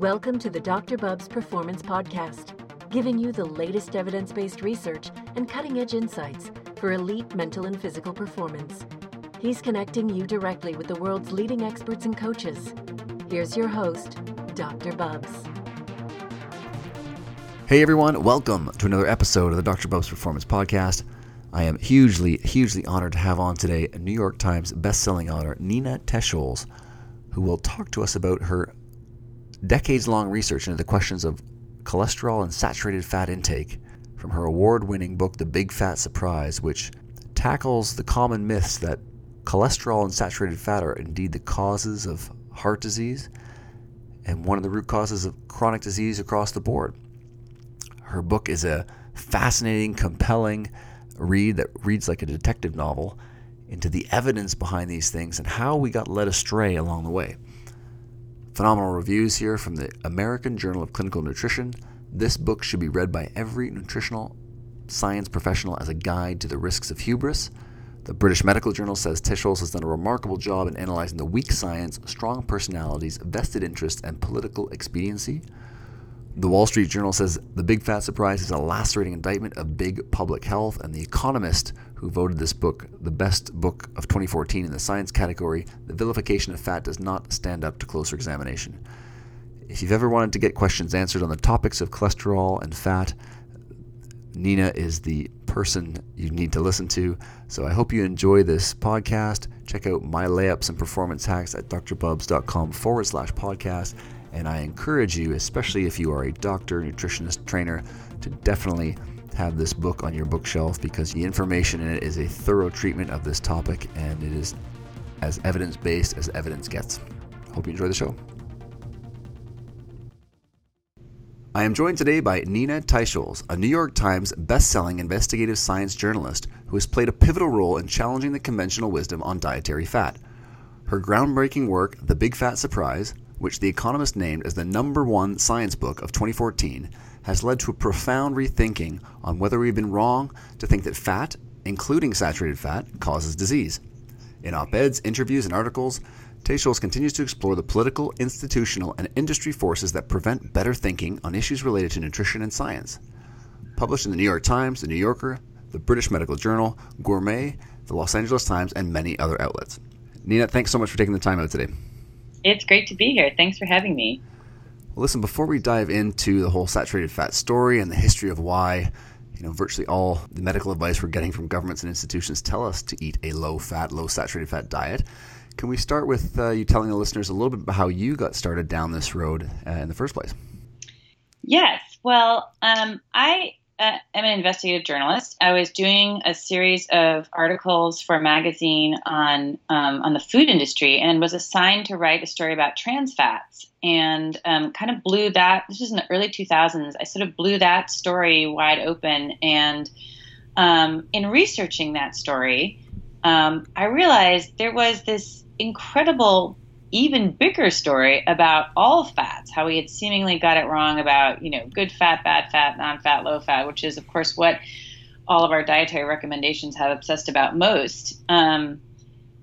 Welcome to the Dr. Bubbs Performance Podcast, giving you the latest evidence based research and cutting edge insights for elite mental and physical performance. He's connecting you directly with the world's leading experts and coaches. Here's your host, Dr. Bubbs. Hey everyone, welcome to another episode of the Dr. Bubbs Performance Podcast. I am hugely, hugely honored to have on today New York Times bestselling author, Nina Teicholz, who will talk to us about her decades long research into the questions of cholesterol and saturated fat intake from her award winning book, The Big Fat Surprise, which tackles the common myths that cholesterol and saturated fat are indeed the causes of heart disease and one of the root causes of chronic disease across the board. Her book is a fascinating, compelling read that reads like a detective novel into the evidence behind these things and how we got led astray along the way. Phenomenal reviews here from the American Journal of Clinical Nutrition. This book should be read by every nutritional science professional as a guide to the risks of hubris. The British Medical Journal says Teicholz has done a remarkable job in analyzing the weak science, strong personalities, vested interests, and political expediency. The Wall Street Journal says the big fat surprise is a lacerating indictment of big public health, and The Economist, who voted this book the best book of 2014 in the science category, the vilification of fat does not stand up to closer examination. If you've ever wanted to get questions answered on the topics of cholesterol and fat, Nina is the person you need to listen to. So I hope you enjoy this podcast. Check out my layups and performance hacks at drbubbs.com forward slash podcast. And I encourage you, especially if you are a doctor, nutritionist, trainer, to definitely have this book on your bookshelf because the information in it is a thorough treatment of this topic and it is as evidence based as evidence gets. Hope you enjoy the show. I am joined today by Nina Teicholz, a New York Times best-selling investigative science journalist who has played a pivotal role in challenging the conventional wisdom on dietary fat. Her groundbreaking work, The Big Fat Surprise, which The Economist named as the number one science book of 2014, has led to a profound rethinking on whether we've been wrong to think that fat, including saturated fat, causes disease. In op eds, interviews, and articles, Teicholz continues to explore the political, institutional, and industry forces that prevent better thinking on issues related to nutrition and science. Published in the New York Times, the New Yorker, the British Medical Journal, Gourmet, the Los Angeles Times, and many other outlets. Nina, thanks so much for taking the time out today. It's great to be here. Thanks for having me. Well, listen, before we dive into the whole saturated fat story and the history of why, you know, virtually all the medical advice we're getting from governments and institutions tell us to eat a low fat, low saturated fat diet, can we start with uh, you telling the listeners a little bit about how you got started down this road uh, in the first place? Yes. Well, um, I uh, am an investigative journalist. I was doing a series of articles for a magazine on um, on the food industry, and was assigned to write a story about trans fats. And um, kind of blew that. This was in the early 2000s. I sort of blew that story wide open. And um, in researching that story, um, I realized there was this incredible even bigger story about all fats, how we had seemingly got it wrong about, you know, good fat, bad fat, non-fat, low fat, which is of course what all of our dietary recommendations have obsessed about most. Um,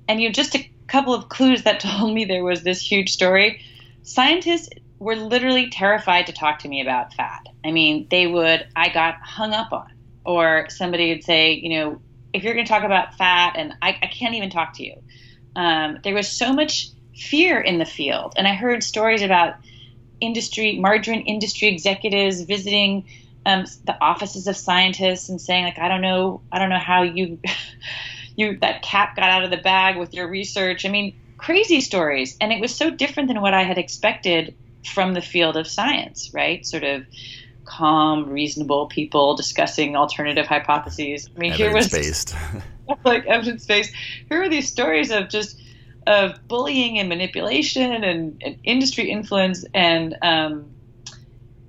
and you know, just a couple of clues that told me there was this huge story. Scientists were literally terrified to talk to me about fat. I mean, they would, I got hung up on, or somebody would say, you know, if you're going to talk about fat, and I, I can't even talk to you. Um, there was so much fear in the field. And I heard stories about industry, margarine industry executives visiting um, the offices of scientists and saying, like, I don't know, I don't know how you, you that cat got out of the bag with your research. I mean, crazy stories. And it was so different than what I had expected from the field of science, right? Sort of calm, reasonable people discussing alternative hypotheses. I mean, here was based. like evidence based. Here are these stories of just of bullying and manipulation and, and industry influence. And um,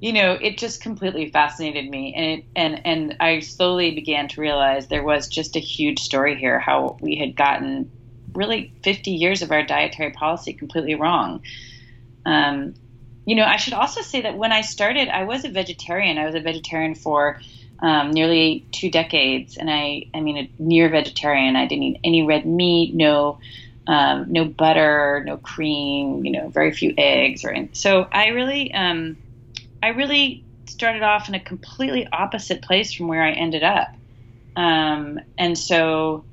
you know it just completely fascinated me. And it, and and I slowly began to realize there was just a huge story here how we had gotten really 50 years of our dietary policy completely wrong. Um, you know I should also say that when I started I was a vegetarian. I was a vegetarian for um, nearly two decades. And I I mean a near vegetarian. I didn't eat any red meat no um, no butter, no cream, you know, very few eggs, or so. I really, um, I really started off in a completely opposite place from where I ended up, um, and so,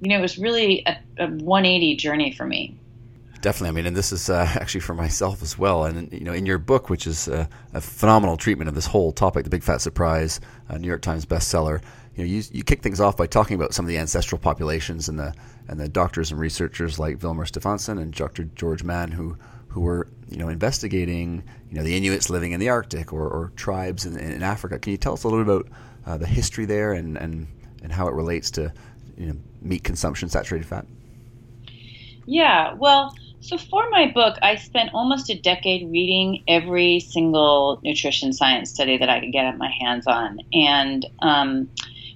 you know, it was really a, a 180 journey for me. Definitely. I mean, and this is uh, actually for myself as well. And, you know, in your book, which is a, a phenomenal treatment of this whole topic, The Big Fat Surprise, a New York Times bestseller, you know, you, you kick things off by talking about some of the ancestral populations and the and the doctors and researchers like Vilhjalmur Stefansson and Dr. George Mann who who were you know investigating you know the Inuits living in the Arctic or, or tribes in, in, Africa. Can you tell us a little bit about uh, the history there and, and and how it relates to you know meat consumption, saturated fat? Yeah, well, so for my book, I spent almost a decade reading every single nutrition science study that I could get my hands on, and um,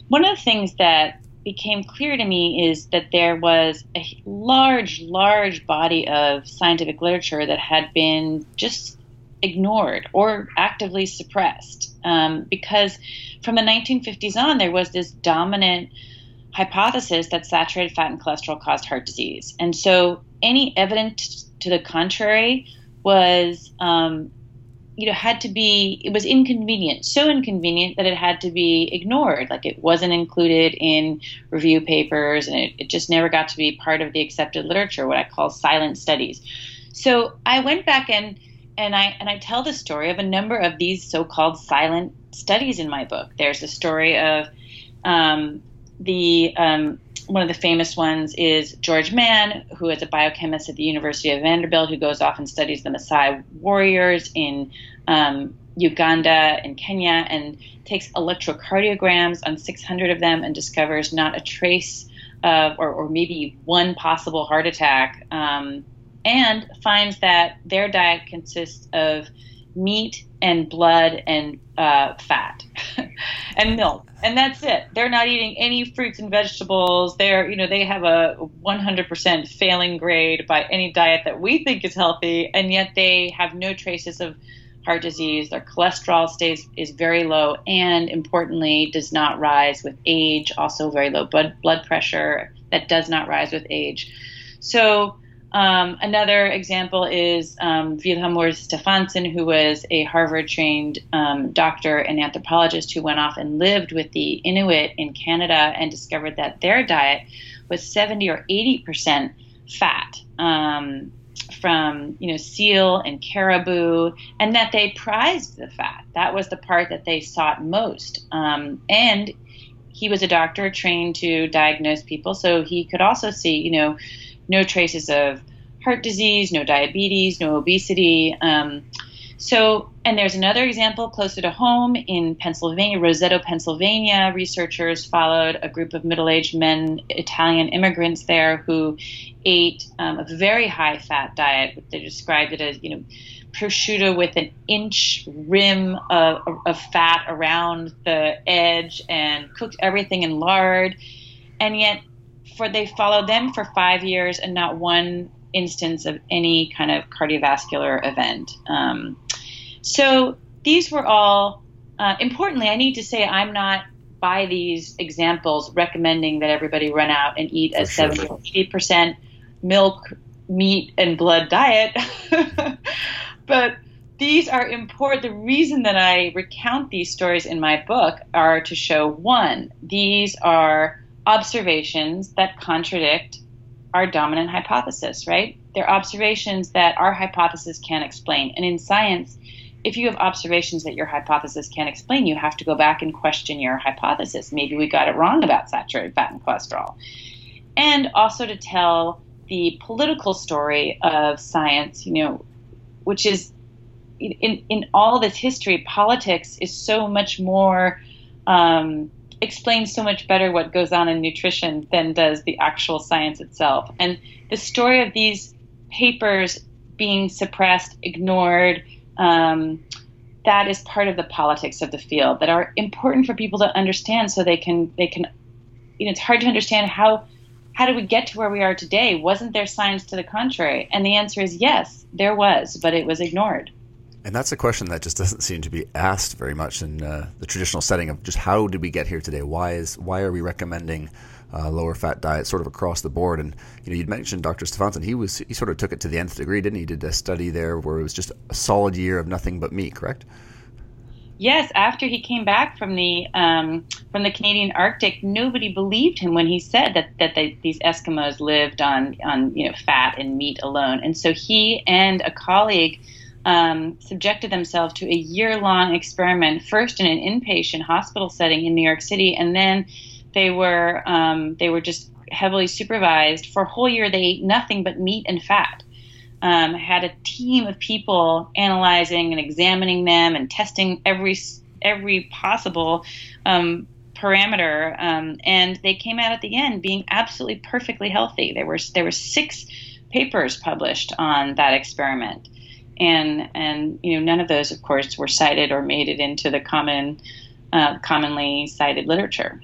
one of the things that became clear to me is that there was a large, large body of scientific literature that had been just ignored or actively suppressed. Um, because from the 1950s on, there was this dominant hypothesis that saturated fat and cholesterol caused heart disease. And so any evidence to the contrary was um, you know had to be it was inconvenient so inconvenient that it had to be ignored. Like it wasn't included in review papers and it, it just never got to be part of the accepted literature what i call silent studies. So i went back and and i and i tell the story of a number of these so-called silent studies in my book. There's the story of um, the um, one of the famous ones is George Mann, who is a biochemist at the University of Vanderbilt, who goes off and studies the Maasai warriors in um, Uganda and Kenya and takes electrocardiograms on 600 of them and discovers not a trace of, or, or maybe one possible heart attack, um, and finds that their diet consists of meat and blood and uh, fat and milk. And that's it. They're not eating any fruits and vegetables. They're you know they have a 100% failing grade by any diet that we think is healthy and yet they have no traces of heart disease. Their cholesterol stays is very low and importantly does not rise with age also very low blood blood pressure that does not rise with age. So um, another example is um, Vilhjalmur Stefansson, who was a Harvard trained um, doctor and anthropologist who went off and lived with the Inuit in Canada and discovered that their diet was 70 or 80 percent fat um, from you know seal and caribou, and that they prized the fat. That was the part that they sought most. Um, and he was a doctor trained to diagnose people, so he could also see you know no traces of heart disease, no diabetes, no obesity. Um, so, and there's another example closer to home in Pennsylvania, Roseto, Pennsylvania. Researchers followed a group of middle aged men, Italian immigrants there, who ate um, a very high fat diet. They described it as, you know, prosciutto with an inch rim of, of fat around the edge and cooked everything in lard. And yet, for they followed them for five years and not one instance of any kind of cardiovascular event. Um, so these were all uh, importantly. I need to say I'm not by these examples recommending that everybody run out and eat a sure. 70 or 80 percent milk, meat, and blood diet, but these are important. The reason that I recount these stories in my book are to show one, these are observations that contradict our dominant hypothesis, right? They're observations that our hypothesis can't explain. And in science, if you have observations that your hypothesis can't explain, you have to go back and question your hypothesis. Maybe we got it wrong about saturated fat and cholesterol. And also to tell the political story of science, you know, which is in, in all this history, politics is so much more um, explains so much better what goes on in nutrition than does the actual science itself. And the story of these papers being suppressed, ignored, um, that is part of the politics of the field that are important for people to understand so they can they can you know it's hard to understand how how did we get to where we are today? Wasn't there science to the contrary? And the answer is yes there was but it was ignored and that's a question that just doesn't seem to be asked very much in uh, the traditional setting of just how did we get here today? Why is why are we recommending uh, lower fat diet, sort of across the board. And you know, you'd mentioned Dr. Stefansson. He was he sort of took it to the nth degree, didn't he? Did a study there where it was just a solid year of nothing but meat. Correct? Yes, after he came back from the um, from the Canadian Arctic, nobody believed him when he said that that these Eskimos lived on on you know fat and meat alone. And so he and a colleague um, subjected themselves to a year long experiment, first in an inpatient hospital setting in New York City, and then they were um, they were just heavily supervised for a whole year. They ate nothing but meat and fat um, had a team of people analyzing and examining them and testing every every possible um, parameter, um, and they came out at the end being absolutely perfectly healthy. There were there were six papers published on that experiment, and and you know none of those, of course, were cited or made it into the common uh, commonly cited literature.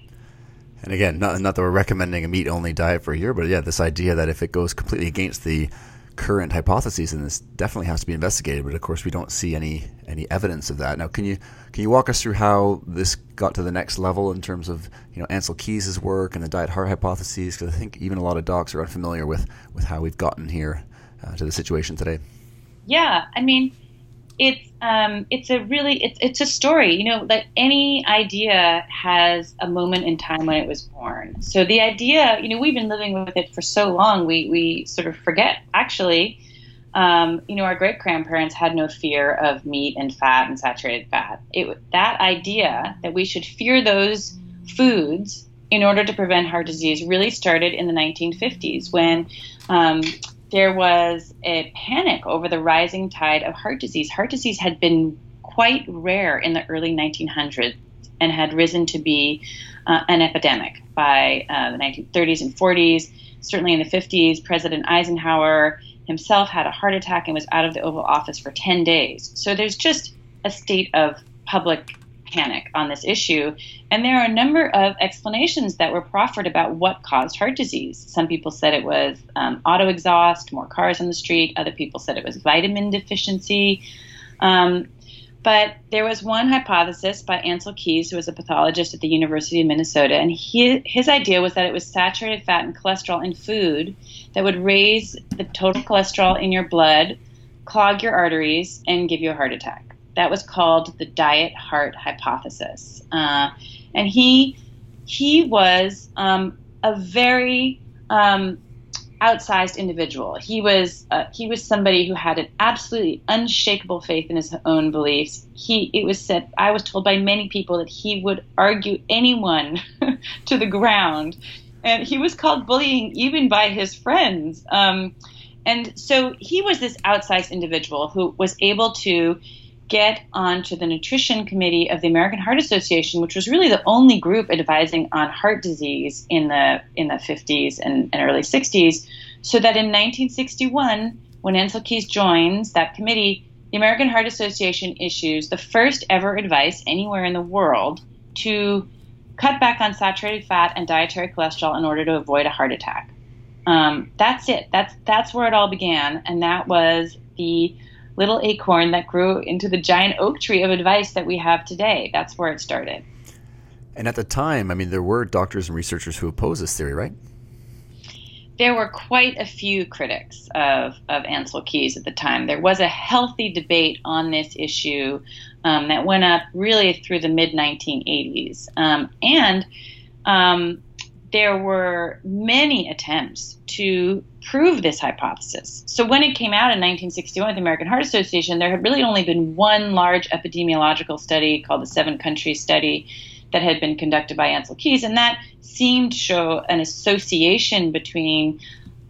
And again, not, not that we're recommending a meat only diet for a year, but yeah, this idea that if it goes completely against the current hypotheses, and this definitely has to be investigated. But of course, we don't see any any evidence of that. Now, can you can you walk us through how this got to the next level in terms of you know Ancel Keys' work and the diet heart hypotheses? Because I think even a lot of docs are unfamiliar with with how we've gotten here uh, to the situation today. Yeah, I mean, it's um, it's a really it's it's a story. You know, that any idea has a moment in time when it was born. So the idea, you know, we've been living with it for so long, we we sort of forget actually. Um, you know, our great grandparents had no fear of meat and fat and saturated fat. It, that idea that we should fear those foods in order to prevent heart disease really started in the 1950s when um, there was a panic over the rising tide of heart disease. Heart disease had been quite rare in the early 1900s and had risen to be uh, an epidemic by uh, the 1930s and 40s. Certainly in the 50s, President Eisenhower himself had a heart attack and was out of the Oval Office for 10 days. So there's just a state of public panic on this issue. And there are a number of explanations that were proffered about what caused heart disease. Some people said it was um, auto exhaust, more cars on the street. Other people said it was vitamin deficiency. Um, but there was one hypothesis by Ancel Keys, who was a pathologist at the University of Minnesota, and he, his idea was that it was saturated fat and cholesterol in food that would raise the total cholesterol in your blood, clog your arteries, and give you a heart attack. That was called the diet heart hypothesis. Uh, and he he was um, a very um, outsized individual. He was uh, he was somebody who had an absolutely unshakable faith in his own beliefs. He it was said I was told by many people that he would argue anyone to the ground, and he was called bullying even by his friends. Um, and so he was this outsized individual who was able to get onto the nutrition committee of the American Heart Association, which was really the only group advising on heart disease in the in the 50s and, and early 60s. So that in 1961, when Ancel Keys joins that committee, the American Heart Association issues the first ever advice anywhere in the world to cut back on saturated fat and dietary cholesterol in order to avoid a heart attack. Um, that's it. That's that's where it all began, and that was the little acorn that grew into the giant oak tree of advice that we have today. That's where it started. And at the time, I mean, there were doctors and researchers who opposed this theory, right? There were quite a few critics of, of Ancel Keys at the time. There was a healthy debate on this issue um, that went up really through the mid 1980s. Um, and um, there were many attempts to prove this hypothesis. So when it came out in 1961 with the American Heart Association, there had really only been one large epidemiological study called the Seven Country Study that had been conducted by Ancel Keys, and that seemed to show an association between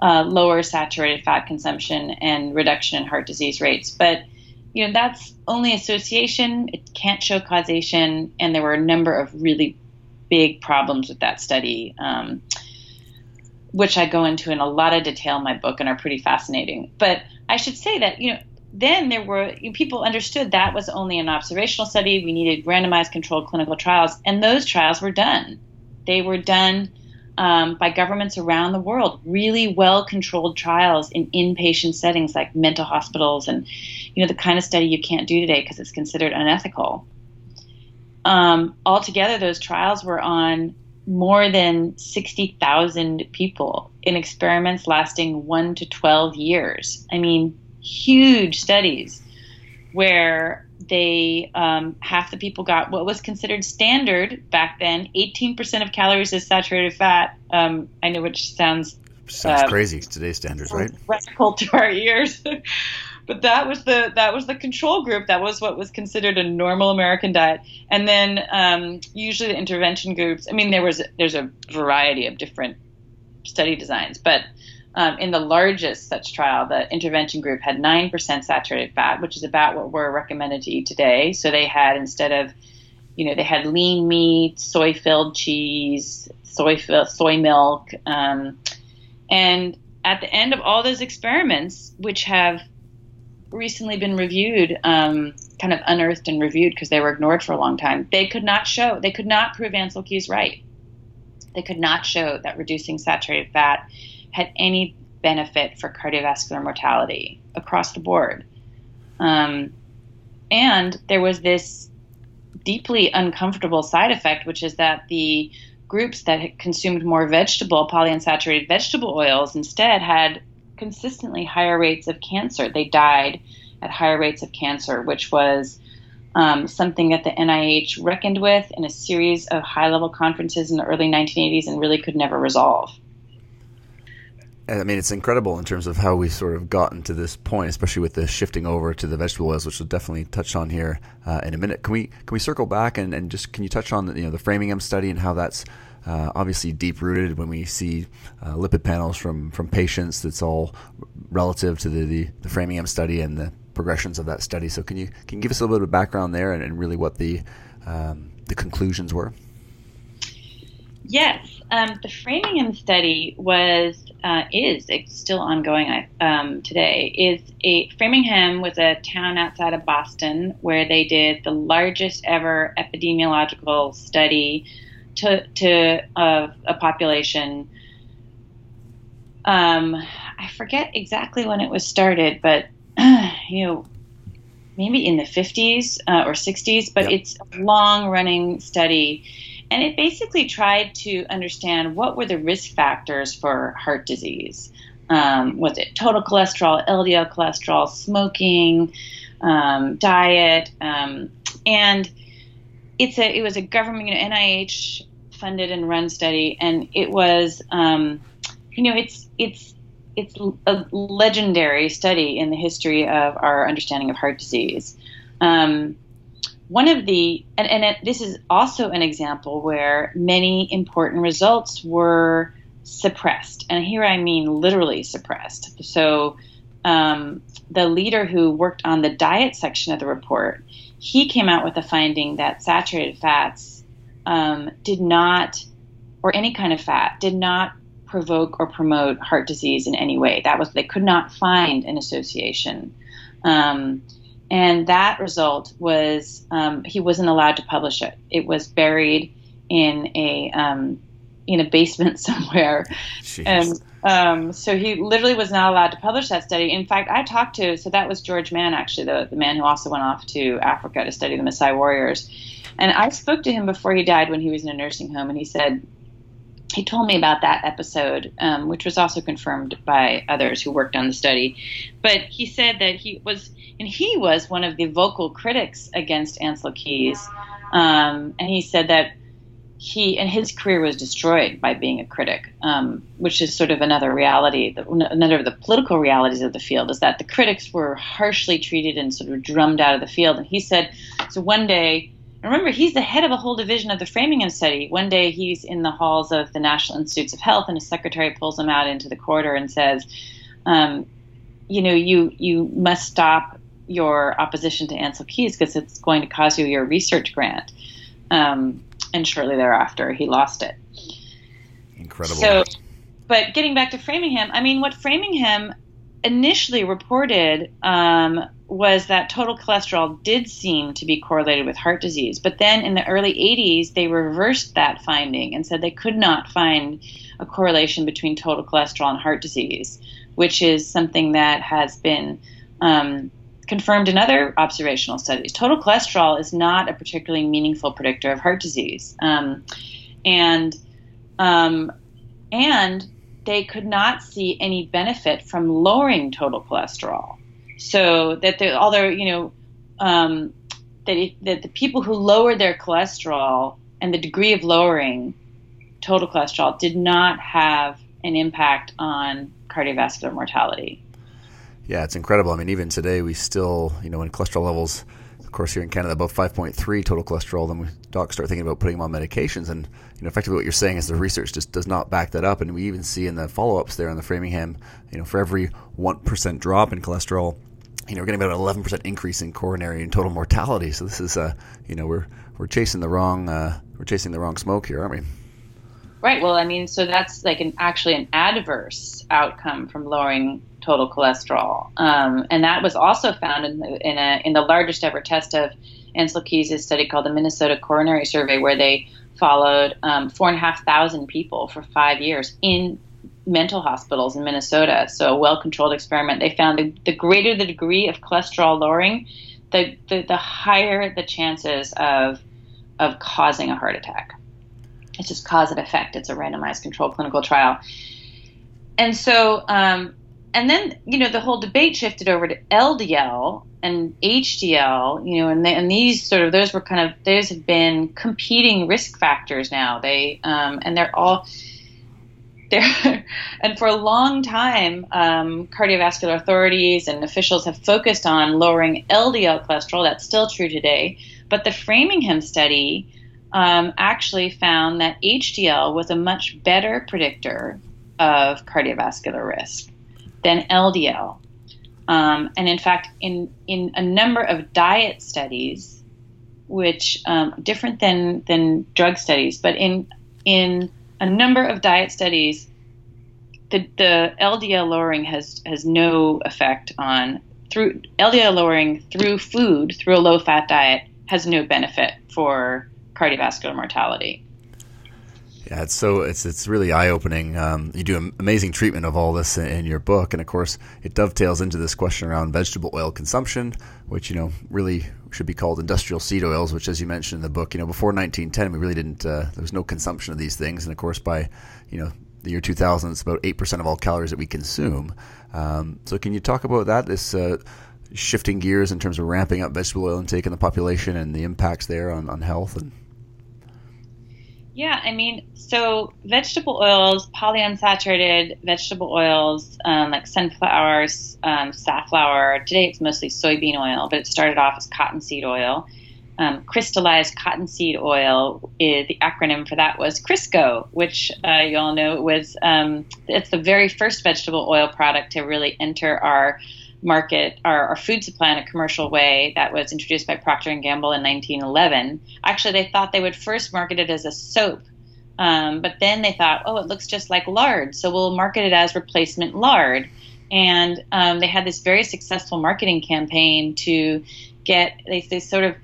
uh, lower saturated fat consumption and reduction in heart disease rates. But you know that's only association; it can't show causation, and there were a number of really big problems with that study, um, which I go into in a lot of detail in my book and are pretty fascinating. But I should say that, you know, then there were you know, people understood that was only an observational study. We needed randomized controlled clinical trials, and those trials were done. They were done um, by governments around the world, really well controlled trials in inpatient settings like mental hospitals and you know the kind of study you can't do today because it's considered unethical. Um, altogether, those trials were on more than 60,000 people in experiments lasting 1 to 12 years. I mean, huge studies where they um, half the people got what was considered standard back then. 18% of calories as saturated fat. Um, i know which sounds sounds uh, crazy. Today's standards right? radical to our ears but that was the that was the control group that was what was considered a normal american diet and then um, usually the intervention groups i mean there was there's a variety of different study designs but um, in the largest such trial, the intervention group had 9% saturated fat, which is about what we're recommended to eat today. So they had, instead of, you know, they had lean meat, soy filled cheese, soy, soy milk. Um, and at the end of all those experiments, which have recently been reviewed, um, kind of unearthed and reviewed because they were ignored for a long time, they could not show, they could not prove Ancel Keys right. They could not show that reducing saturated fat had any benefit for cardiovascular mortality across the board. Um, and there was this deeply uncomfortable side effect, which is that the groups that consumed more vegetable, polyunsaturated vegetable oils, instead had consistently higher rates of cancer. They died at higher rates of cancer, which was um, something that the NIH reckoned with in a series of high level conferences in the early 1980s and really could never resolve. I mean, it's incredible in terms of how we sort of gotten to this point, especially with the shifting over to the vegetable oils, which we'll definitely touch on here uh, in a minute. Can we can we circle back and, and just can you touch on the, you know the Framingham study and how that's uh, obviously deep rooted when we see uh, lipid panels from from patients. That's all relative to the, the, the Framingham study and the progressions of that study. So can you can you give us a little bit of background there and, and really what the um, the conclusions were? Yes, um, the Framingham study was uh, is it's still ongoing um, today. Is a Framingham was a town outside of Boston where they did the largest ever epidemiological study to to uh, a population. Um, I forget exactly when it was started, but you know, maybe in the 50s uh, or 60s. But yep. it's a long running study and it basically tried to understand what were the risk factors for heart disease. Um, was it total cholesterol, LDL cholesterol, smoking, um, diet, um, and it's a it was a government you know, NIH funded and run study, and it was um, you know it's it's it's a legendary study in the history of our understanding of heart disease. Um, one of the and, and it, this is also an example where many important results were suppressed and here i mean literally suppressed so um, the leader who worked on the diet section of the report he came out with a finding that saturated fats um, did not or any kind of fat did not provoke or promote heart disease in any way that was they could not find an association um, and that result was um, he wasn't allowed to publish it. It was buried in a um, in a basement somewhere, Jeez. and um, so he literally was not allowed to publish that study. In fact, I talked to so that was George Mann, actually the the man who also went off to Africa to study the Maasai warriors, and I spoke to him before he died when he was in a nursing home, and he said he told me about that episode, um, which was also confirmed by others who worked on the study. But he said that he was, and he was one of the vocal critics against Ancel Keys. Um, and he said that he and his career was destroyed by being a critic, um, which is sort of another reality. Another of the political realities of the field is that the critics were harshly treated and sort of drummed out of the field. And he said, so one day remember, he's the head of a whole division of the Framingham study. One day he's in the halls of the National Institutes of Health, and his secretary pulls him out into the corridor and says, um, "You know, you you must stop your opposition to Ancel Keys because it's going to cause you your research grant." Um, and shortly thereafter, he lost it. Incredible. So, but getting back to Framingham, I mean, what Framingham initially reported um, was that total cholesterol did seem to be correlated with heart disease. But then in the early 80s, they reversed that finding and said they could not find a correlation between total cholesterol and heart disease, which is something that has been um, confirmed in other observational studies. Total cholesterol is not a particularly meaningful predictor of heart disease. Um, and um, and they could not see any benefit from lowering total cholesterol. So that the, although you know um, that, that the people who lowered their cholesterol and the degree of lowering total cholesterol did not have an impact on cardiovascular mortality. Yeah, it's incredible. I mean, even today, we still, you know, when cholesterol levels, of course, here in Canada, above 5.3 total cholesterol, then we docs start thinking about putting them on medications. And, you know, effectively what you're saying is the research just does not back that up. And we even see in the follow ups there in the Framingham, you know, for every 1% drop in cholesterol, you know, we're getting about an 11% increase in coronary and total mortality. So this is, uh, you know, we're, we're chasing the wrong, uh, we're chasing the wrong smoke here, aren't we? Right. Well, I mean, so that's like an actually an adverse outcome from lowering total cholesterol, um, and that was also found in the, in, a, in the largest ever test of Ancel Keys' study called the Minnesota Coronary Survey, where they followed um, four and a half thousand people for five years in mental hospitals in Minnesota. So a well-controlled experiment. They found the, the greater the degree of cholesterol lowering, the, the, the higher the chances of of causing a heart attack. It's just cause and effect. It's a randomized controlled clinical trial. And so, um, and then, you know, the whole debate shifted over to LDL and HDL, you know, and, they, and these sort of, those were kind of, those have been competing risk factors now. They, um, and they're all, they're, and for a long time, um, cardiovascular authorities and officials have focused on lowering LDL cholesterol. That's still true today. But the Framingham study, um, actually found that HDL was a much better predictor of cardiovascular risk than LDL. Um, and in fact, in, in a number of diet studies, which um, different than, than drug studies, but in, in a number of diet studies, the, the LDL lowering has, has no effect on through LDL lowering through food through a low fat diet has no benefit for cardiovascular mortality. Yeah, it's so it's it's really eye opening. Um, you do an amazing treatment of all this in, in, your book, and of course, it dovetails into this question around vegetable oil consumption, which you know really should be called industrial seed oils. Which, as you mentioned in the book, you know before 1910, we really didn't. Uh, there was no consumption of these things, and of course, by you know the year 2000, it's about eight percent of all calories that we consume. Um, so, can you talk about that? This uh, shifting gears in terms of ramping up vegetable oil intake in the population and the impacts there on, on health and yeah, I mean, so vegetable oils, polyunsaturated vegetable oils, um, like sunflowers, um, safflower. Today it's mostly soybean oil, but it started off as cottonseed oil. Um, crystallized cottonseed oil, is, the acronym for that was Crisco, which uh, you all know was um, it's the very first vegetable oil product to really enter our market our, our, food supply in a commercial way that was introduced by Procter and Gamble in 1911. Actually, they thought they would first market it as a soap, um, but then they thought, oh, it looks just like lard, so we'll market it as replacement lard. And um, they had this very successful marketing campaign to get they, they sort of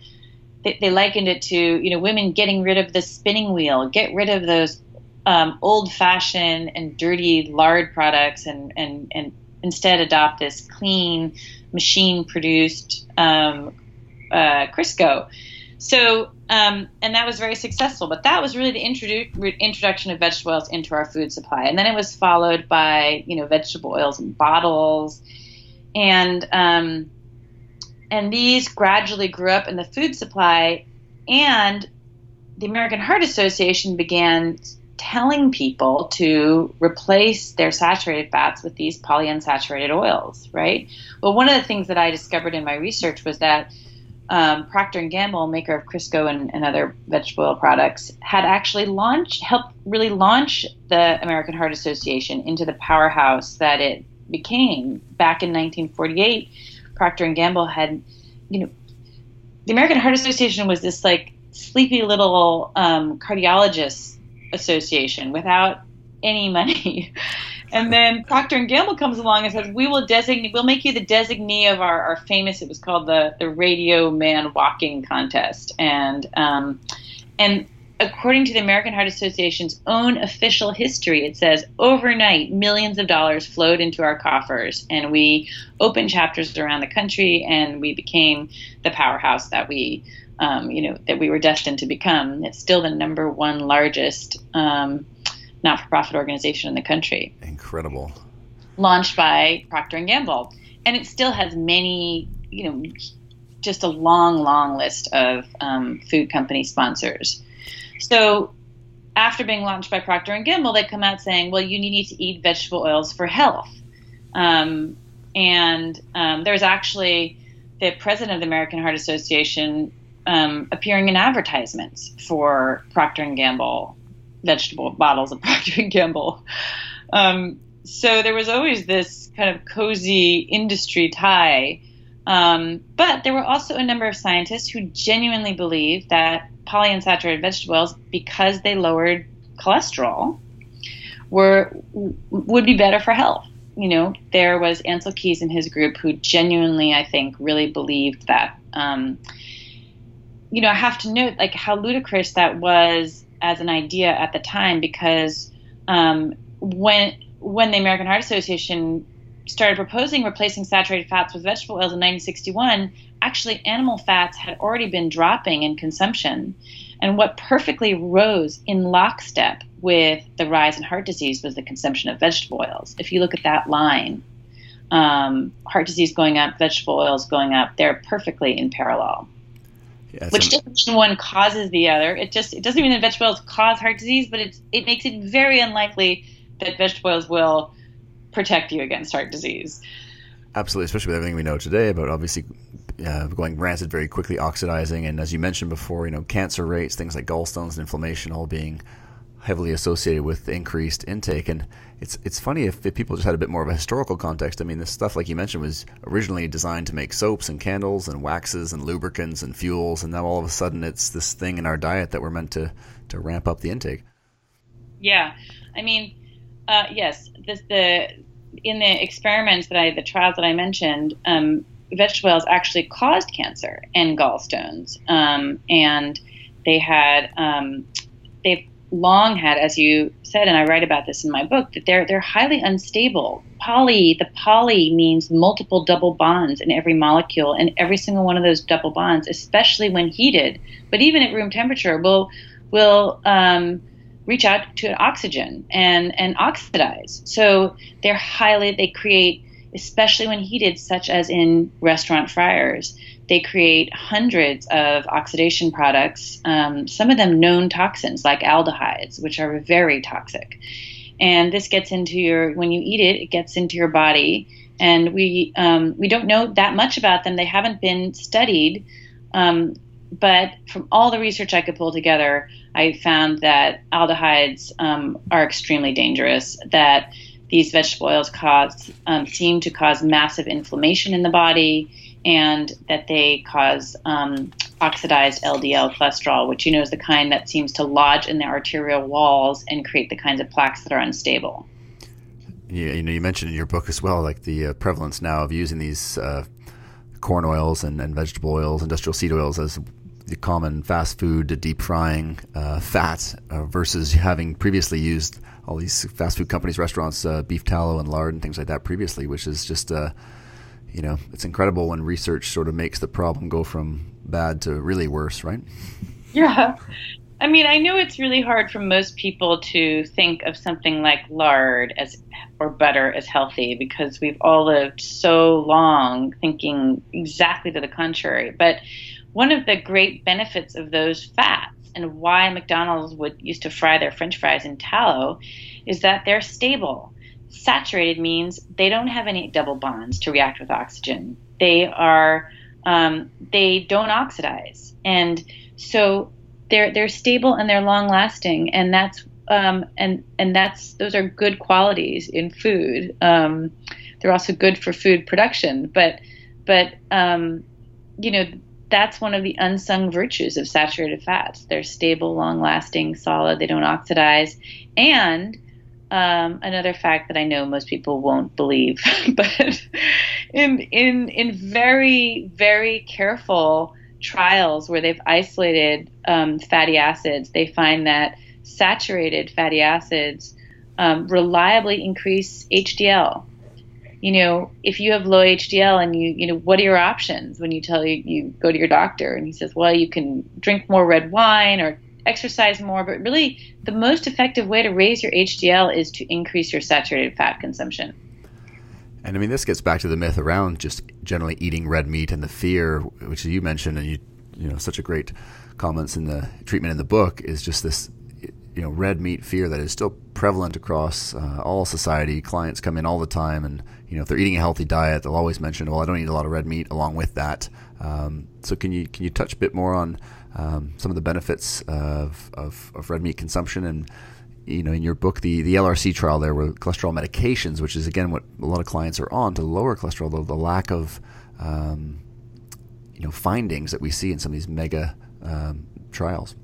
they, they, likened it to you know women getting rid of the spinning wheel, get rid of those um, old-fashioned and dirty lard products, and and and instead adopt this clean, machine produced um, uh, Crisco. So, um, and that was very successful. But that was really the introdu- introduction of vegetable oils into our food supply. And then it was followed by, you know, vegetable oils in bottles. And, um, and these gradually grew up in the food supply. And the American Heart Association began telling people to replace their saturated fats with these polyunsaturated oils, right? Well, one of the things that I discovered in my research was that um, Procter and Gamble, maker of Crisco and, and, other vegetable oil products, had actually launched, helped really launch the American Heart Association into the powerhouse that it became back in 1948. Procter and Gamble had, you know, the American Heart Association was this like sleepy little um, cardiologist association without any money. and then Procter and Gamble comes along and says, "We will designate. We'll make you the designee of our, our famous. It was called the the Radio Man Walking Contest, and um, and." According to the American Heart Association's own official history, it says overnight millions of dollars flowed into our coffers, and we opened chapters around the country, and we became the powerhouse that we um, you know, that we were destined to become. It's still the number one largest um, not-for-profit organization in the country. Incredible. Launched by Procter and Gamble, and it still has many, you know, just a long, long list of um, food company sponsors. So after being launched by Procter and Gamble, they come out saying, "Well, you need to eat vegetable oils for health." Um, and um, there's actually the president of the American Heart Association um, appearing in advertisements for Procter and Gamble vegetable bottles of Procter and Gamble. Um, so there was always this kind of cozy industry tie. Um, but there were also a number of scientists who genuinely believed that polyunsaturated vegetable oils, because they lowered cholesterol, were would be better for health. You know, there was Ancel Keys and his group who genuinely, I think, really believed that. Um, you know, I have to note like how ludicrous that was as an idea at the time because um, when when the American Heart Association started proposing replacing saturated fats with vegetable oils in 1961, actually animal fats had already been dropping in consumption. And what perfectly rose in lockstep with the rise in heart disease was the consumption of vegetable oils. If you look at that line, um, heart disease going up, vegetable oils going up, they're perfectly in parallel. Yeah, which doesn't mean one causes the other. It just it doesn't mean that vegetable oils cause heart disease, but it's it makes it very unlikely that vegetable oils will protect you against heart disease. Absolutely, especially with everything we know today about obviously uh, going rancid very quickly, oxidizing, and as you mentioned before, you know, cancer rates, things like gallstones and inflammation, all being heavily associated with increased intake. And it's it's funny if, if, people just had a bit more of a historical context. I mean, this stuff, like you mentioned, was originally designed to make soaps and candles and waxes and lubricants and fuels, and now all of a sudden it's this thing in our diet that we're meant to to ramp up the intake. Yeah, I mean, uh, yes, the in the experiments that I, the trials that I mentioned, um, vegetable oils actually caused cancer and gallstones, um, and they had um, they've long had, as you said, and I write about this in my book, that they're they're highly unstable. Poly, the poly means multiple double bonds in every molecule, and every single one of those double bonds, especially when heated, but even at room temperature, will will um, reach out to oxygen and and oxidize. So they're highly they create especially when heated, such as in restaurant fryers. They create hundreds of oxidation products, um, some of them known toxins like aldehydes, which are very toxic. And this gets into your, when you eat it, it gets into your body. And we, um, we don't know that much about them. They haven't been studied. Um, but from all the research I could pull together, I found that aldehydes um, are extremely dangerous, that these vegetable oils cause um, seem to cause massive inflammation in the body, and that they cause um, oxidized LDL cholesterol, which you know is the kind that seems to lodge in the arterial walls and create the kinds of plaques that are unstable. Yeah, you know, you mentioned in your book as well, like the uh, prevalence now of using these uh, corn oils and, and, vegetable oils, industrial seed oils as the common fast food deep frying uh, fat uh, versus having previously used all these fast food companies, restaurants, uh, beef tallow and lard and things like that previously, which is just, uh, you know, it's incredible when research sort of makes the problem go from bad to really worse, right? Yeah. I mean, I know it's really hard for most people to think of something like lard as or butter as healthy because we've all lived so long thinking exactly to the contrary. But one of the great benefits of those fats and why McDonald's would used to fry their french fries in tallow is that they're stable. Saturated means they don't have any double bonds to react with oxygen. They are um, they don't oxidize, and so they're they're stable and they're long lasting, and that's um, and and that's those are good qualities in food. Um, they're also good for food production, but but um, you know that's one of the unsung virtues of saturated fats. They're stable, long lasting, solid, they don't oxidize. And um, another fact that I know most people won't believe, but in, in, in very, very careful trials where they've isolated um, fatty acids, they find that saturated fatty acids um, reliably increase HDL, you know, if you have low HDL and you, you know, what are your options when you tell you you go to your doctor and he says, well, you can drink more red wine or exercise more, but really the most effective way to raise your HDL is to increase your saturated fat consumption. And I mean, this gets back to the myth around just generally eating red meat and the fear, which you mentioned, and you, you know, such a great comments in the treatment in the book is just this, you know, red meat fear that is still prevalent across uh, all society. Clients come in all the time, and you know, if they're eating a healthy diet, they'll always mention, "Well, I don't eat a lot of red meat." Along with that, um, so can you can you touch a bit more on um, some of the benefits of, of, of red meat consumption and you know, in your book, the, the LRC trial there were cholesterol medications, which is again what a lot of clients are on to lower cholesterol, the, the lack of um, you know findings that we see in some of these mega um, trials.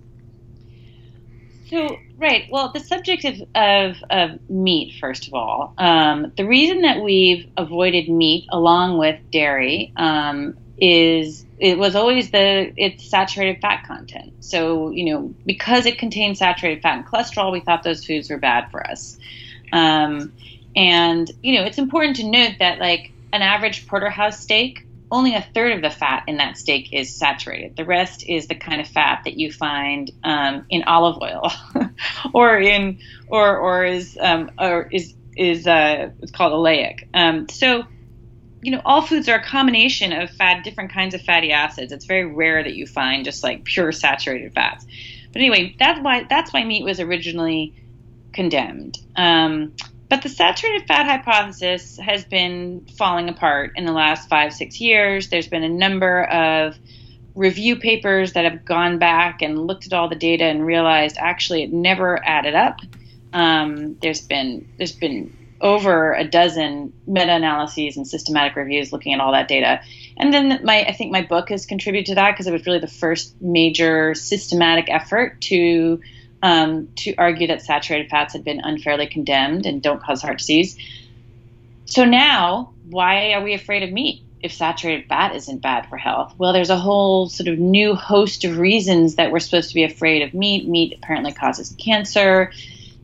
So right, well, the subject of, of, of meat, first of all, um, the reason that we've avoided meat along with dairy um, is it was always the its saturated fat content. So you know because it contains saturated fat and cholesterol, we thought those foods were bad for us. Um, and you know it's important to note that like an average porterhouse steak, only a third of the fat in that steak is saturated. The rest is the kind of fat that you find um, in olive oil, or in or or is um, or is is uh, it's called oleic. Um, so you know, all foods are a combination of fat, different kinds of fatty acids. It's very rare that you find just like pure saturated fats. But anyway, that's why that's why meat was originally condemned. Um, but the saturated fat hypothesis has been falling apart in the last five, six years. There's been a number of review papers that have gone back and looked at all the data and realized actually it never added up. Um, there's been there's been over a dozen meta-analyses and systematic reviews looking at all that data. And then my I think my book has contributed to that because it was really the first major systematic effort to um, to argue that saturated fats had been unfairly condemned and don't cause heart disease. So now, why are we afraid of meat if saturated fat isn't bad for health? Well, there's a whole sort of new host of reasons that we're supposed to be afraid of meat. Meat apparently causes cancer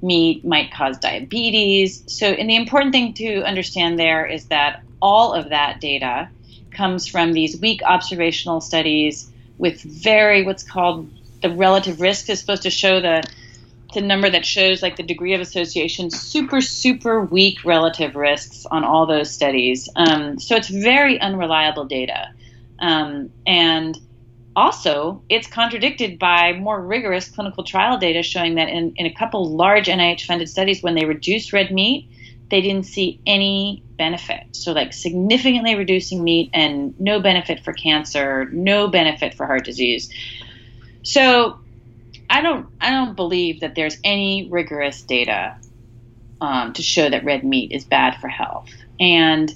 meat might cause diabetes. So, and the important thing to understand there is that all of that data comes from these weak observational studies with very what's called the relative risk is supposed to show the the number that shows like the degree of association super super weak relative risks on all those studies um, so it's very unreliable data um, and also, it's contradicted by more rigorous clinical trial data showing that in, in a couple large NIH funded studies, when they reduced red meat, they didn't see any benefit. So, like significantly reducing meat and no benefit for cancer, no benefit for heart disease. So, I don't, I don't believe that there's any rigorous data um, to show that red meat is bad for health. And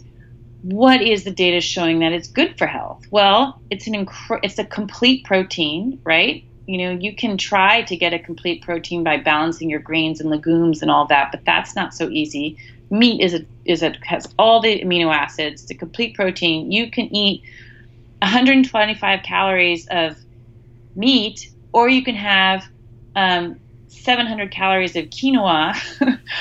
what is the data showing that it's good for health? Well, it's an it's a complete protein, right? You know, you can try to get a complete protein by balancing your grains and legumes and all that, but that's not so easy. Meat is a is a has all the amino acids. It's a complete protein. You can eat 125 calories of meat, or you can have um, 700 calories of quinoa,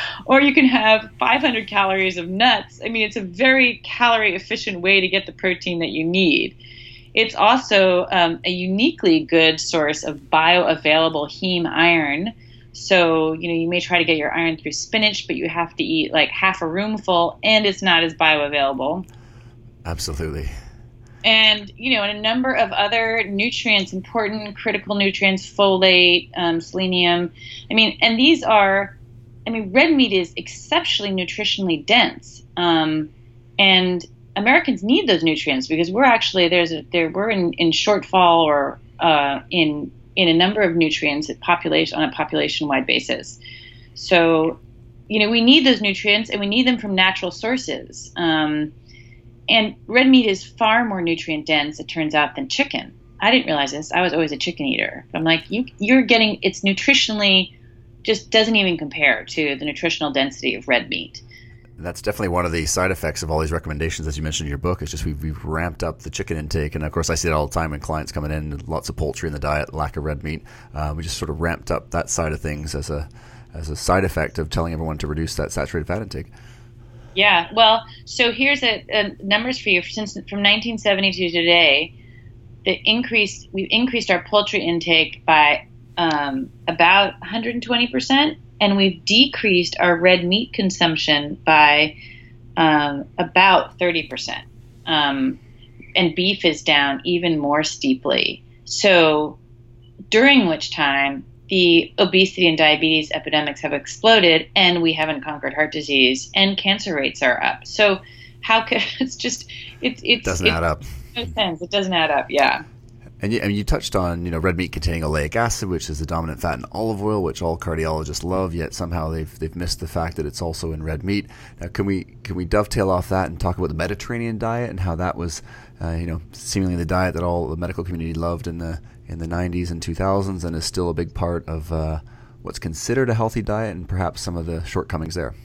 or you can have 500 calories of nuts. I mean, it's a very calorie efficient way to get the protein that you need. It's also um, a uniquely good source of bioavailable heme iron. So, you know, you may try to get your iron through spinach, but you have to eat like half a roomful, and it's not as bioavailable. Absolutely and you know, and a number of other nutrients, important critical nutrients, folate, um, selenium. I mean, and these are, I mean, red meat is exceptionally nutritionally dense, um, and Americans need those nutrients because we're actually there's a, there we're in, in shortfall or uh, in in a number of nutrients at population on a population wide basis. So, you know, we need those nutrients and we need them from natural sources. Um, and red meat is far more nutrient dense, it turns out, than chicken. I didn't realize this. I was always a chicken eater. I'm like, you, you're getting it's nutritionally just doesn't even compare to the nutritional density of red meat. That's definitely one of the side effects of all these recommendations, as you mentioned in your book. Is just we've, we've ramped up the chicken intake, and of course, I see it all the time when clients coming in, lots of poultry in the diet, lack of red meat. Uh, we just sort of ramped up that side of things as a as a side effect of telling everyone to reduce that saturated fat intake. Yeah, well, so here's a, a numbers for you. Since from 1970 to today, the increase we've increased our poultry intake by um, about 120%, and we've decreased our red meat consumption by um, about 30%. Um, and beef is down even more steeply. So, during which time the obesity and diabetes epidemics have exploded, and we haven't conquered heart disease, and cancer rates are up. So, how could it's just it, it doesn't add up. No sense. It doesn't add up. Yeah. And you, mean, you touched on you know red meat containing oleic acid, which is the dominant fat in olive oil, which all cardiologists love. Yet somehow they've they've missed the fact that it's also in red meat. Now, can we can we dovetail off that and talk about the Mediterranean diet and how that was, uh, you know, seemingly the diet that all the medical community loved in the in the 90s and 2000s, and is still a big part of uh, what's considered a healthy diet, and perhaps some of the shortcomings there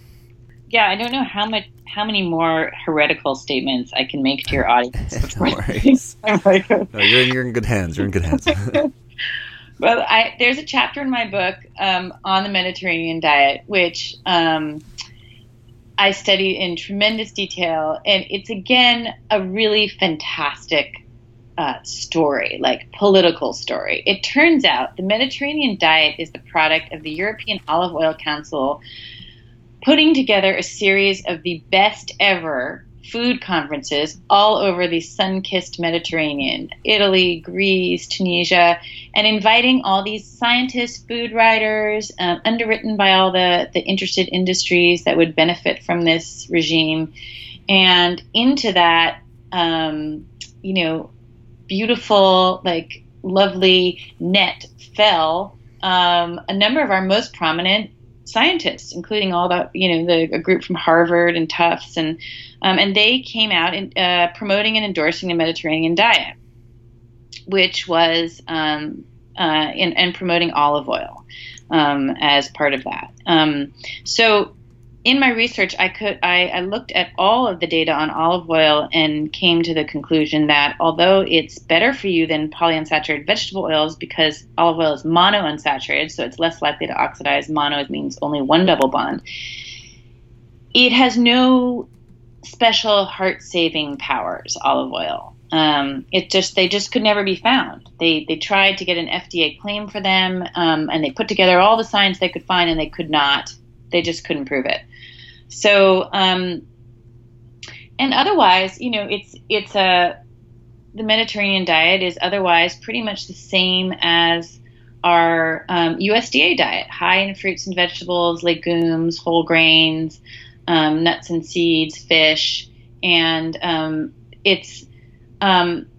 yeah, I don't know how much, how many more heretical statements I can make to your audience. no worries. no, you're, you're in good hands. You're in good hands. well, I, there's a chapter in my book um, on the Mediterranean diet, which um, I study in tremendous detail, and it's again a really fantastic uh, story, like political story. It turns out the Mediterranean diet is the product of the European Olive Oil Council putting together a series of the best ever food conferences all over the sun kissed Mediterranean Italy, Greece, Tunisia and inviting all these scientists, food writers, um, underwritten by all the, the interested industries that would benefit from this regime. And into that, um, you know, beautiful, like lovely net fell um, a number of our most prominent scientists, including all that you know the a group from Harvard and Tufts, and um, and they came out and uh, promoting and endorsing the Mediterranean diet, which was um, uh, in, and promoting olive oil um, as part of that. Um, so in my research, I could I, I, looked at all of the data on olive oil and came to the conclusion that although it's better for you than polyunsaturated vegetable oils because olive oil is monounsaturated, so it's less likely to oxidize. Mono means only one double bond. It has no special heart saving powers. Olive oil. Um, it just they just could never be found. They they tried to get an FDA claim for them, um, and they put together all the science they could find, and they could not. They just couldn't prove it. So, um, and otherwise, you know, it's it's a the Mediterranean diet is otherwise pretty much the same as our um, USDA diet, high in fruits and vegetables, legumes, whole grains, um, nuts and seeds, fish, and um, it's um,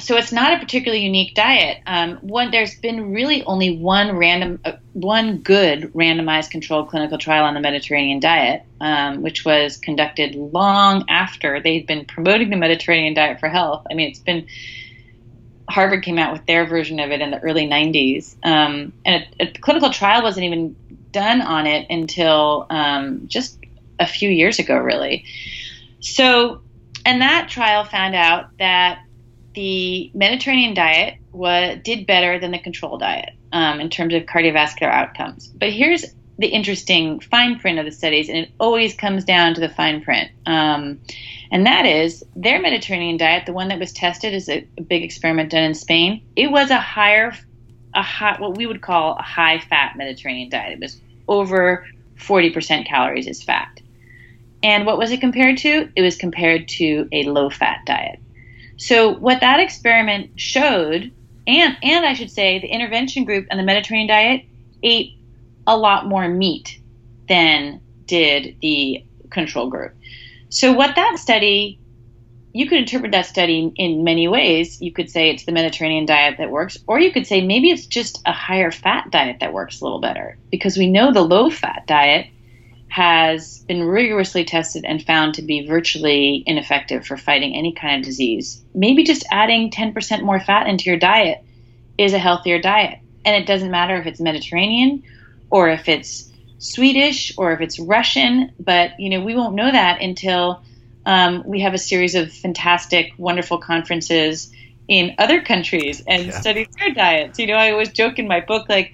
so it's not a particularly unique diet. Um, one, there's been really only one random, uh, one good randomized controlled clinical trial on the Mediterranean diet, um, which was conducted long after they'd been promoting the Mediterranean diet for health. I mean, it's been Harvard came out with their version of it in the early 90s, um, and a, a, clinical trial wasn't even done on it until um, just a few years ago, really. So, and that trial found out that the Mediterranean diet did better than the control diet um, in terms of cardiovascular outcomes. But here's the interesting fine print of the studies, and it always comes down to the fine print. Um, and that is their Mediterranean diet, the one that was tested is a, a big experiment done in Spain. It was a higher, a high, what we would call a high fat Mediterranean diet. It was over 40% calories as fat. And what was it compared to? It was compared to a low fat diet. So what that experiment showed, and and I should say, the intervention group and the Mediterranean diet ate a lot more meat than did the control group. So what that study you could interpret that study in many ways. You could say it's the Mediterranean diet that works, or you could say maybe it's just a higher fat diet that works a little better because we know the low fat diet has been rigorously tested and found to be virtually ineffective for fighting any kind of disease. Maybe just adding 10% more fat into your diet is a healthier diet. And it doesn't matter if it's Mediterranean or if it's Swedish or if it's Russian, but you know, we won't know that until um, we have a series of fantastic, wonderful conferences in other countries and yeah. study their diets. You know, I always joke in my book like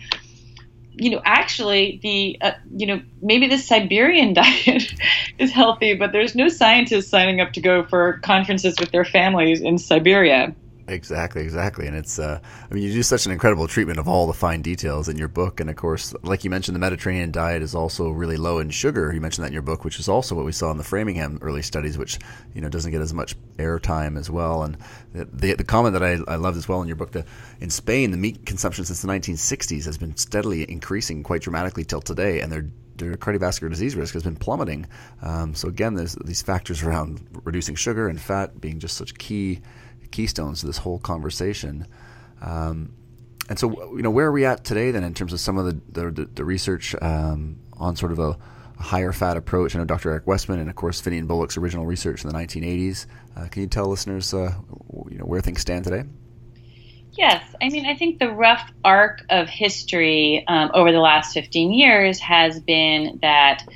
you know, actually, the uh, you know maybe the Siberian diet is healthy, but there's no scientists signing up to go for conferences with their families in Siberia. Exactly, exactly, and it's. Uh, I mean, you do such an incredible treatment of all the fine details in your book, and of course, like you mentioned, the Mediterranean diet is also really low in sugar. You mentioned that in your book, which is also what we saw in the Framingham early studies, which you know doesn't get as much airtime as well. And the, the, comment that I, I loved as well in your book, that in Spain, the meat consumption since the 1960s has been steadily increasing quite dramatically till today, and their their cardiovascular disease risk has been plummeting. Um, so again, there's these factors around reducing sugar and fat being just such key keystones to this whole conversation. Um, and so, you know, where are we at today then in terms of some of the the, the research um, on sort of a, a, higher fat approach? I know Dr. Eric Westman and of course Phinney and Volek's original research in the 1980s. Uh, can you tell listeners, uh, you know, where things stand today? Yes, I mean, I think the rough arc of history um, over the last 15 years has been that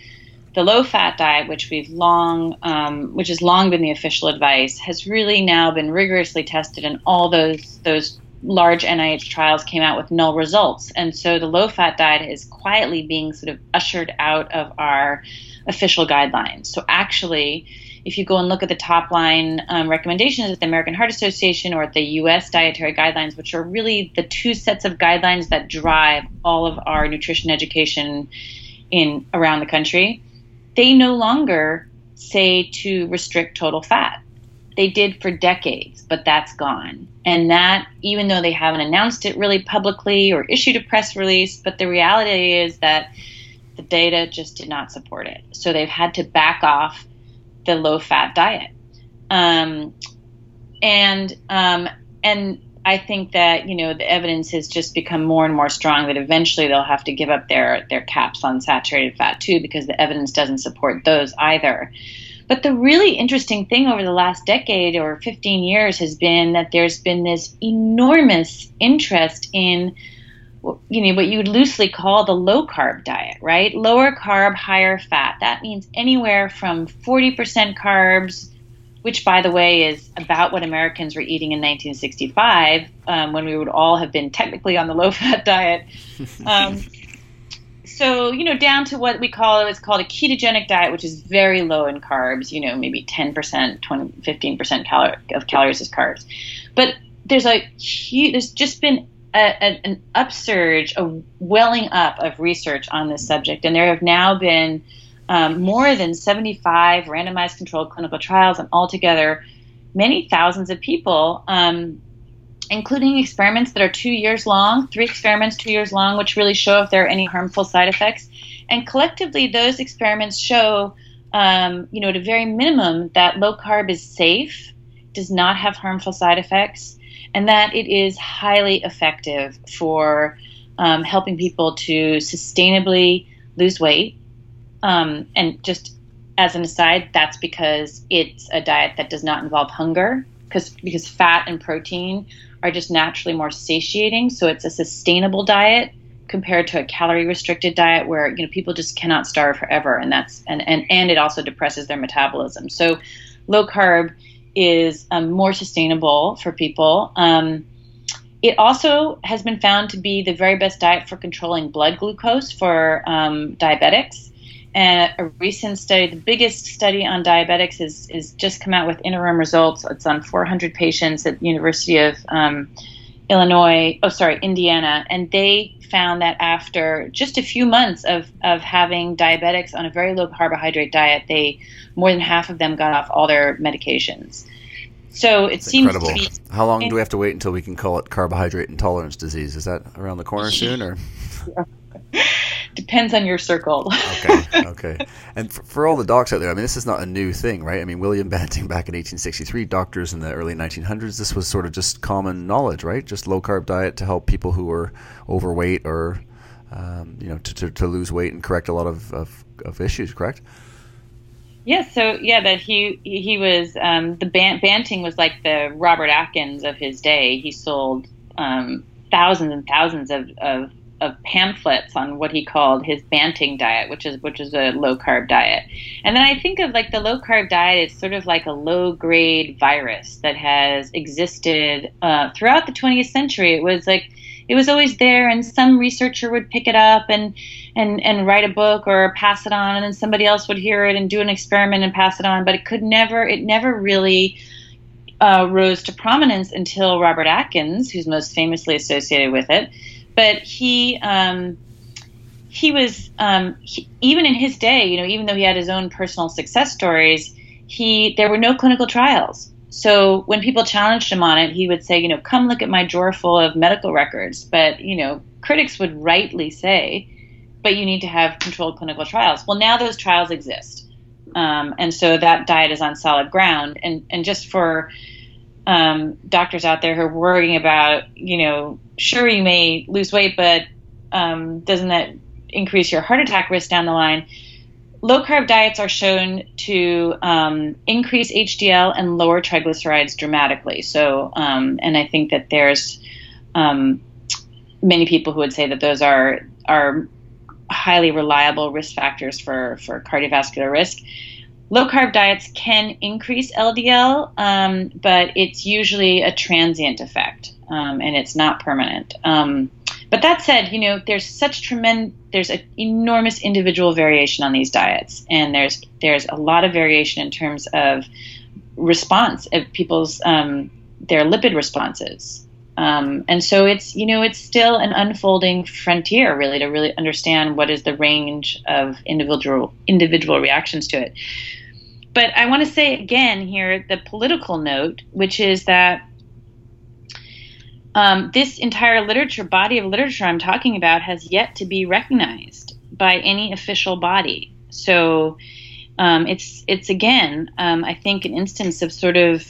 the low fat diet, which we've long, um, which has long been the official advice, has really now been rigorously tested, and all those those large NIH trials came out with null results. And so the low fat diet is quietly being sort of ushered out of our official guidelines. So actually, if you go and look at the top line um, recommendations at the American Heart Association or at the U.S. dietary guidelines, which are really the two sets of guidelines that drive all of our nutrition education in around the country they no longer say to restrict total fat. They did for decades, but that's gone. And that, even though they haven't announced it really publicly or issued a press release, but the reality is that the data just did not support it. So they've had to back off the low fat diet. Um, and um, and I think that you know the evidence has just become more and more strong that eventually they'll have to give up their their caps on saturated fat too because the evidence doesn't support those either. But the really interesting thing over the last decade or 15 years has been that there's been this enormous interest in you know what you would loosely call the low carb diet, right? Lower carb, higher fat. That means anywhere from 40% carbs which, by the way, is about what Americans were eating in 1965 um, when we would all have been technically on the low fat diet. Um, so, you know, down to what we call it's called a ketogenic diet, which is very low in carbs, you know, maybe 10%, 20, 15% cal- of calories as carbs. But there's a huge, there's just been a, a, an upsurge, a welling up of research on this subject. And there have now been um, more than 75 randomized controlled clinical trials, and altogether, many thousands of people, um, including experiments that are two years long, three experiments two years long, which really show if there are any harmful side effects. And collectively, those experiments show, um, you know, at a very minimum, that low carb is safe, does not have harmful side effects, and that it is highly effective for um, helping people to sustainably lose weight um, and just as an aside, that's because it's a diet that does not involve hunger, because because fat and protein are just naturally more satiating. So it's a sustainable diet compared to a calorie restricted diet where you know people just cannot starve forever, and that's and and and it also depresses their metabolism. So low carb is um, more sustainable for people. Um, it also has been found to be the very best diet for controlling blood glucose for um, diabetics. And a recent study, the biggest study on diabetics, is, is just come out with interim results. It's on 400 patients at the University of um, Illinois, oh, sorry, Indiana. And they found that after just a few months of, of having diabetics on a very low carbohydrate diet, they more than half of them got off all their medications. So it That's seems incredible. to be. How long do we have to wait until we can call it carbohydrate intolerance disease? Is that around the corner soon, or? depends on your circle. okay, okay. And for, for, all the docs out there, I mean, this is not a new thing, right? I mean, William Banting back in 1863, doctors in the early 1900s, this was sort of just common knowledge, right? Just low carb diet to help people who were overweight or, um, you know, to, to, to, lose weight and correct a lot of, of, of issues, correct? Yes, yeah, so yeah, that he he was um, the Banting was like the Robert Atkins of his day. He sold um, thousands and thousands of, of of pamphlets on what he called his Banting diet, which is which is a low carb diet. And then I think of like the low carb diet is sort of like a low grade virus that has existed uh, throughout the 20th century. It was like it was always there, and some researcher would pick it up and and and write a book or pass it on, and then somebody else would hear it and do an experiment and pass it on. But it could never, it never really uh, rose to prominence until Robert Atkins, who's most famously associated with it. But he um, he was um, he, even in his day, you know, even though he had his own personal success stories, he there were no clinical trials. So when people challenged him on it, he would say, you know, come look at my drawer full of medical records. But you know, critics would rightly say, but you need to have controlled clinical trials. Well, now those trials exist, um, and so that diet is on solid ground. And and just for um, doctors out there who are worrying about, you know, sure you may lose weight, but um, doesn't that increase your heart attack risk down the line. Low carb diets are shown to um, increase HDL and lower triglycerides dramatically. So, um, and I think that there's um, many people who would say that those are are highly reliable risk factors for for cardiovascular risk. Low carb diets can increase LDL, um, but it's usually a transient effect, um, and it's not permanent. Um, but that said, you know, there's such tremendous, there's an enormous individual variation on these diets, and there's there's a lot of variation in terms of response of people's um, their lipid responses. Um, and so it's you know it's still an unfolding frontier really to really understand what is the range of individual individual reactions to it. But I want to say again here the political note, which is that um, this entire literature, body of literature I'm talking about, has yet to be recognized by any official body. So um, it's it's again, um, I think, an instance of sort of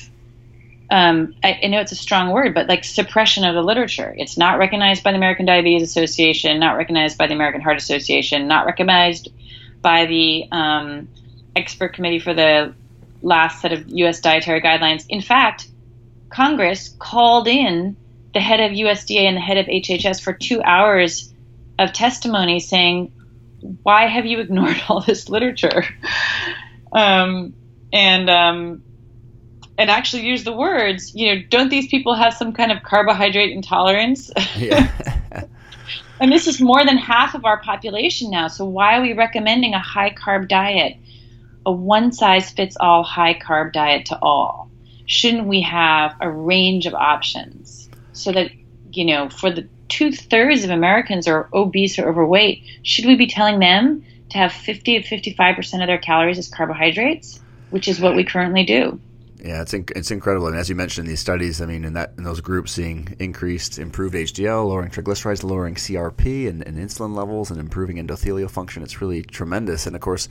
um, I, I, know it's a strong word, but like suppression of the literature. It's not recognized by the American Diabetes Association, not recognized by the American Heart Association, not recognized by the um, expert committee for the last set of U.S. dietary guidelines. In fact, Congress called in the head of USDA and the head of HHS for two hours of testimony saying, "Why have you ignored all this literature?" Um, and um, and actually use the words, you know, don't these people have some kind of carbohydrate intolerance? Yeah. and this is more than half of our population now. So why are we recommending a high carb diet, a one size fits all high carb diet to all? Shouldn't we have a range of options? so that you know for the two thirds of Americans are obese or overweight, should we be telling them to have 50 to 55 percent of their calories as carbohydrates, which is what we currently do? Yeah, it's inc- it's incredible, and as you mentioned in these studies, I mean, in that in those groups, seeing increased, improved HDL, lowering triglycerides, lowering CRP and, and insulin levels, and improving endothelial function, it's really tremendous. And of course,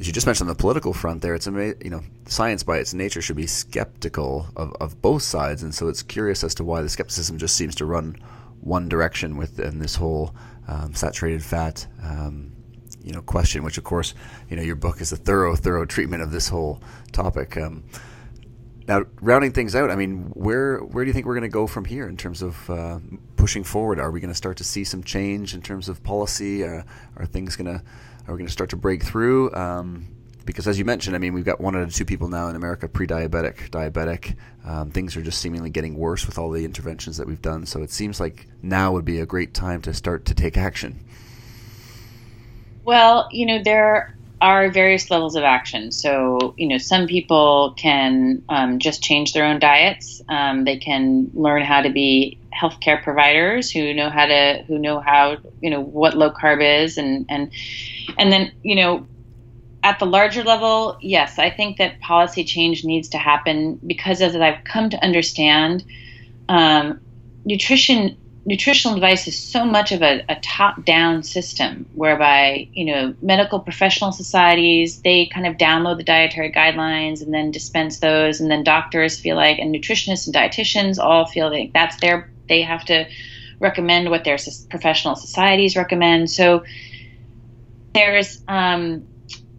as you just mentioned on the political front there, it's amazing, you know, science by its nature should be skeptical of, of both sides. And so it's curious as to why the skepticism just seems to run one direction within this whole um, saturated fat, um, you know, question, which of course, you know, your book is a thorough, thorough treatment of this whole topic. Um, now, rounding things out, I mean, where where do you think we're going to go from here in terms of uh, pushing forward? Are we going to start to see some change in terms of policy? Uh, are things going to are going to start to break through? Um, because as you mentioned, I mean, we've got one out of two people now in America pre-diabetic, diabetic. Um, things are just seemingly getting worse with all the interventions that we've done. So it seems like now would be a great time to start to take action. Well, you know, there are various levels of action. So, you know, some people can um, just change their own diets. Um, they can learn how to be healthcare providers who know how to, who know how, you know, what low carb is, and and and then, you know, at the larger level, yes, I think that policy change needs to happen because, as I've come to understand, um, nutrition nutritional advice is so much of a, a top-down system whereby you know medical professional societies they kind of download the dietary guidelines and then dispense those and then doctors feel like and nutritionists and dietitians all feel like that's their they have to recommend what their professional societies recommend. So there's um,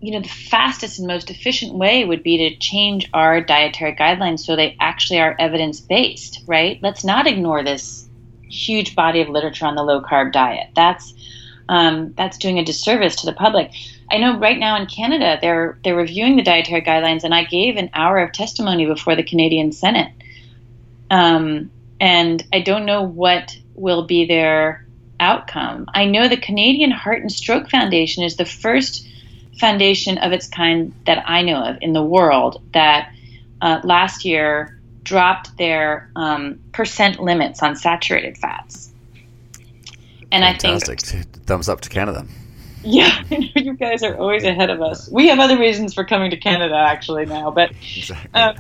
you know the fastest and most efficient way would be to change our dietary guidelines so they actually are evidence based right? Let's not ignore this huge body of literature on the low carb diet. That's um, that's doing a disservice to the public. I know right now in Canada they're they're reviewing the dietary guidelines, and I gave an hour of testimony before the Canadian Senate. Um, and I don't know what will be their outcome. I know the Canadian Heart and Stroke Foundation is the first foundation of its kind that I know of in the world that uh, last year dropped their um, percent limits on saturated fats. And Fantastic. I think thumbs up to Canada. Yeah, you guys are always ahead of us. We have other reasons for coming to Canada actually now, but exactly. um,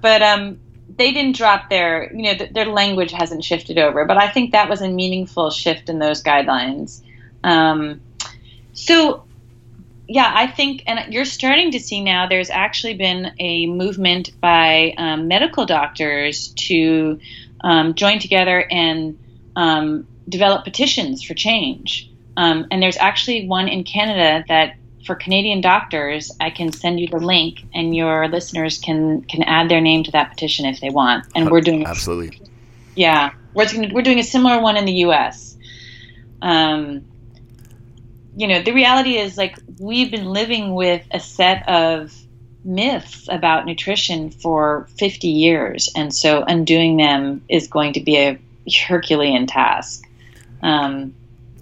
but um, they didn't drop their you know th- their language hasn't shifted over. But I think that was a meaningful shift in those guidelines. Um, so yeah, I think, and you're starting to see now. There's actually been a movement by um, medical doctors to um, join together and um, develop petitions for change. Um, and there's actually one in Canada that for Canadian doctors, I can send you the link, and your listeners can can add their name to that petition if they want. And we're doing absolutely. Yeah, we're we're doing a similar one in the U.S. Um, you know, the reality is like we've been living with a set of myths about nutrition for 50 years, and so undoing them is going to be a Herculean task. Um,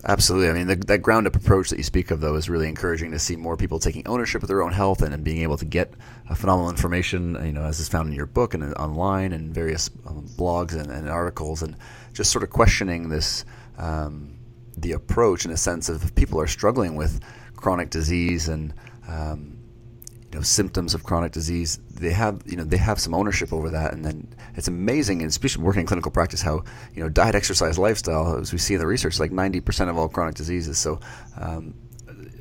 Absolutely. I mean, the, that ground up approach that you speak of, though, is really encouraging to see more people taking ownership of their own health and, and being able to get phenomenal information, you know, as is found in your book and uh, online and various um, blogs and, and, articles, and just sort of questioning this, um, the approach in a sense of people are struggling with chronic disease and, um, you know, symptoms of chronic disease they have you know they have some ownership over that. And then it's amazing and especially working in clinical practice how you know diet exercise lifestyle as we see in the research like 90% of all chronic diseases. So um,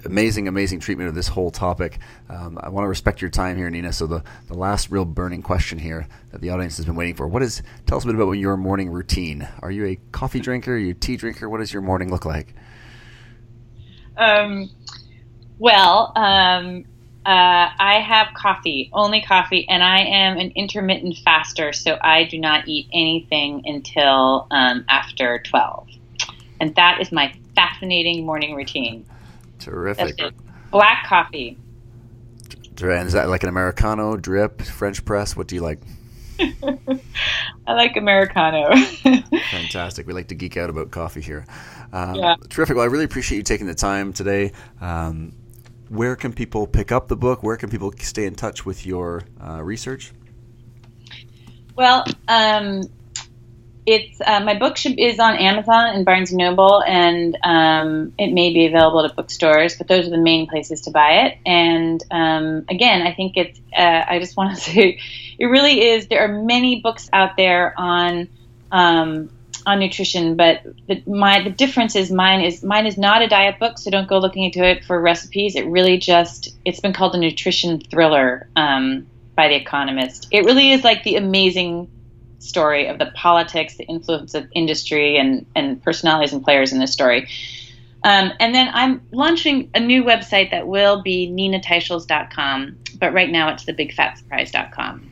amazing amazing treatment of this whole topic. Um, i want to respect your time here nina. So the, the last real burning question here that the audience has been waiting for what is tell us a bit about your morning routine. Are you a coffee drinker? Are you a tea drinker? What does your morning look like? Um, well um, uh, I have coffee, only coffee, and I am an intermittent faster, so I do not eat anything until um, after 12. And that is my fascinating morning routine. Terrific. Black coffee. And is that like an Americano, drip, French press? What do you like? I like Americano. Fantastic. We like to geek out about coffee here. Um, yeah. Terrific. Well, I really appreciate you taking the time today. Um, where can people pick up the book? Where can people stay in touch with your uh, research? Well, um, it's uh, my book should, is on Amazon and Barnes and Noble, and um, it may be available at bookstores. But those are the main places to buy it. And um, again, I think it's. Uh, I just want to say, it really is. There are many books out there on um, on nutrition, but the, my the difference is mine is mine is not a diet book, so don't go looking into it for recipes. It really just it's been called a nutrition thriller um, by the Economist. It really is like the amazing story of the politics, the influence of industry, and and personalities and players in this story. Um, and then I'm launching a new website that will be ninateicholz.com, but right now it's thebigfatsurprise.com.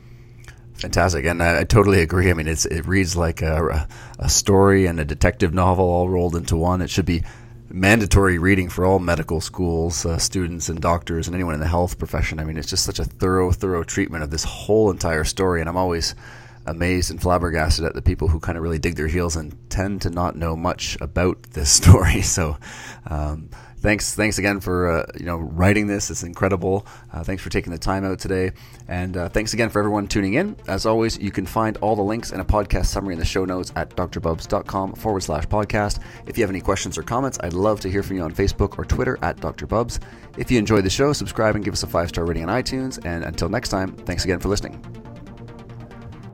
Fantastic, and I, I, totally agree. I mean, it's it reads like a, a story and a detective novel all rolled into one. It should be mandatory reading for all medical schools, uh, students, and doctors, and anyone in the health profession. I mean, it's just such a thorough, thorough treatment of this whole entire story, and I'm always amazed and flabbergasted at the people who kind of really dig their heels and tend to not know much about this story. So, um, thanks thanks again for uh, you know writing this. It's incredible. Uh, thanks for taking the time out today. And uh, thanks again for everyone tuning in. As always you can find all the links and a podcast summary in the show notes at drbubbs.com forward slash podcast. If you have any questions or comments i'd love to hear from you on facebook or twitter at drbubbs. If you enjoyed the show subscribe and give us a five star rating on itunes. And until next time thanks again for listening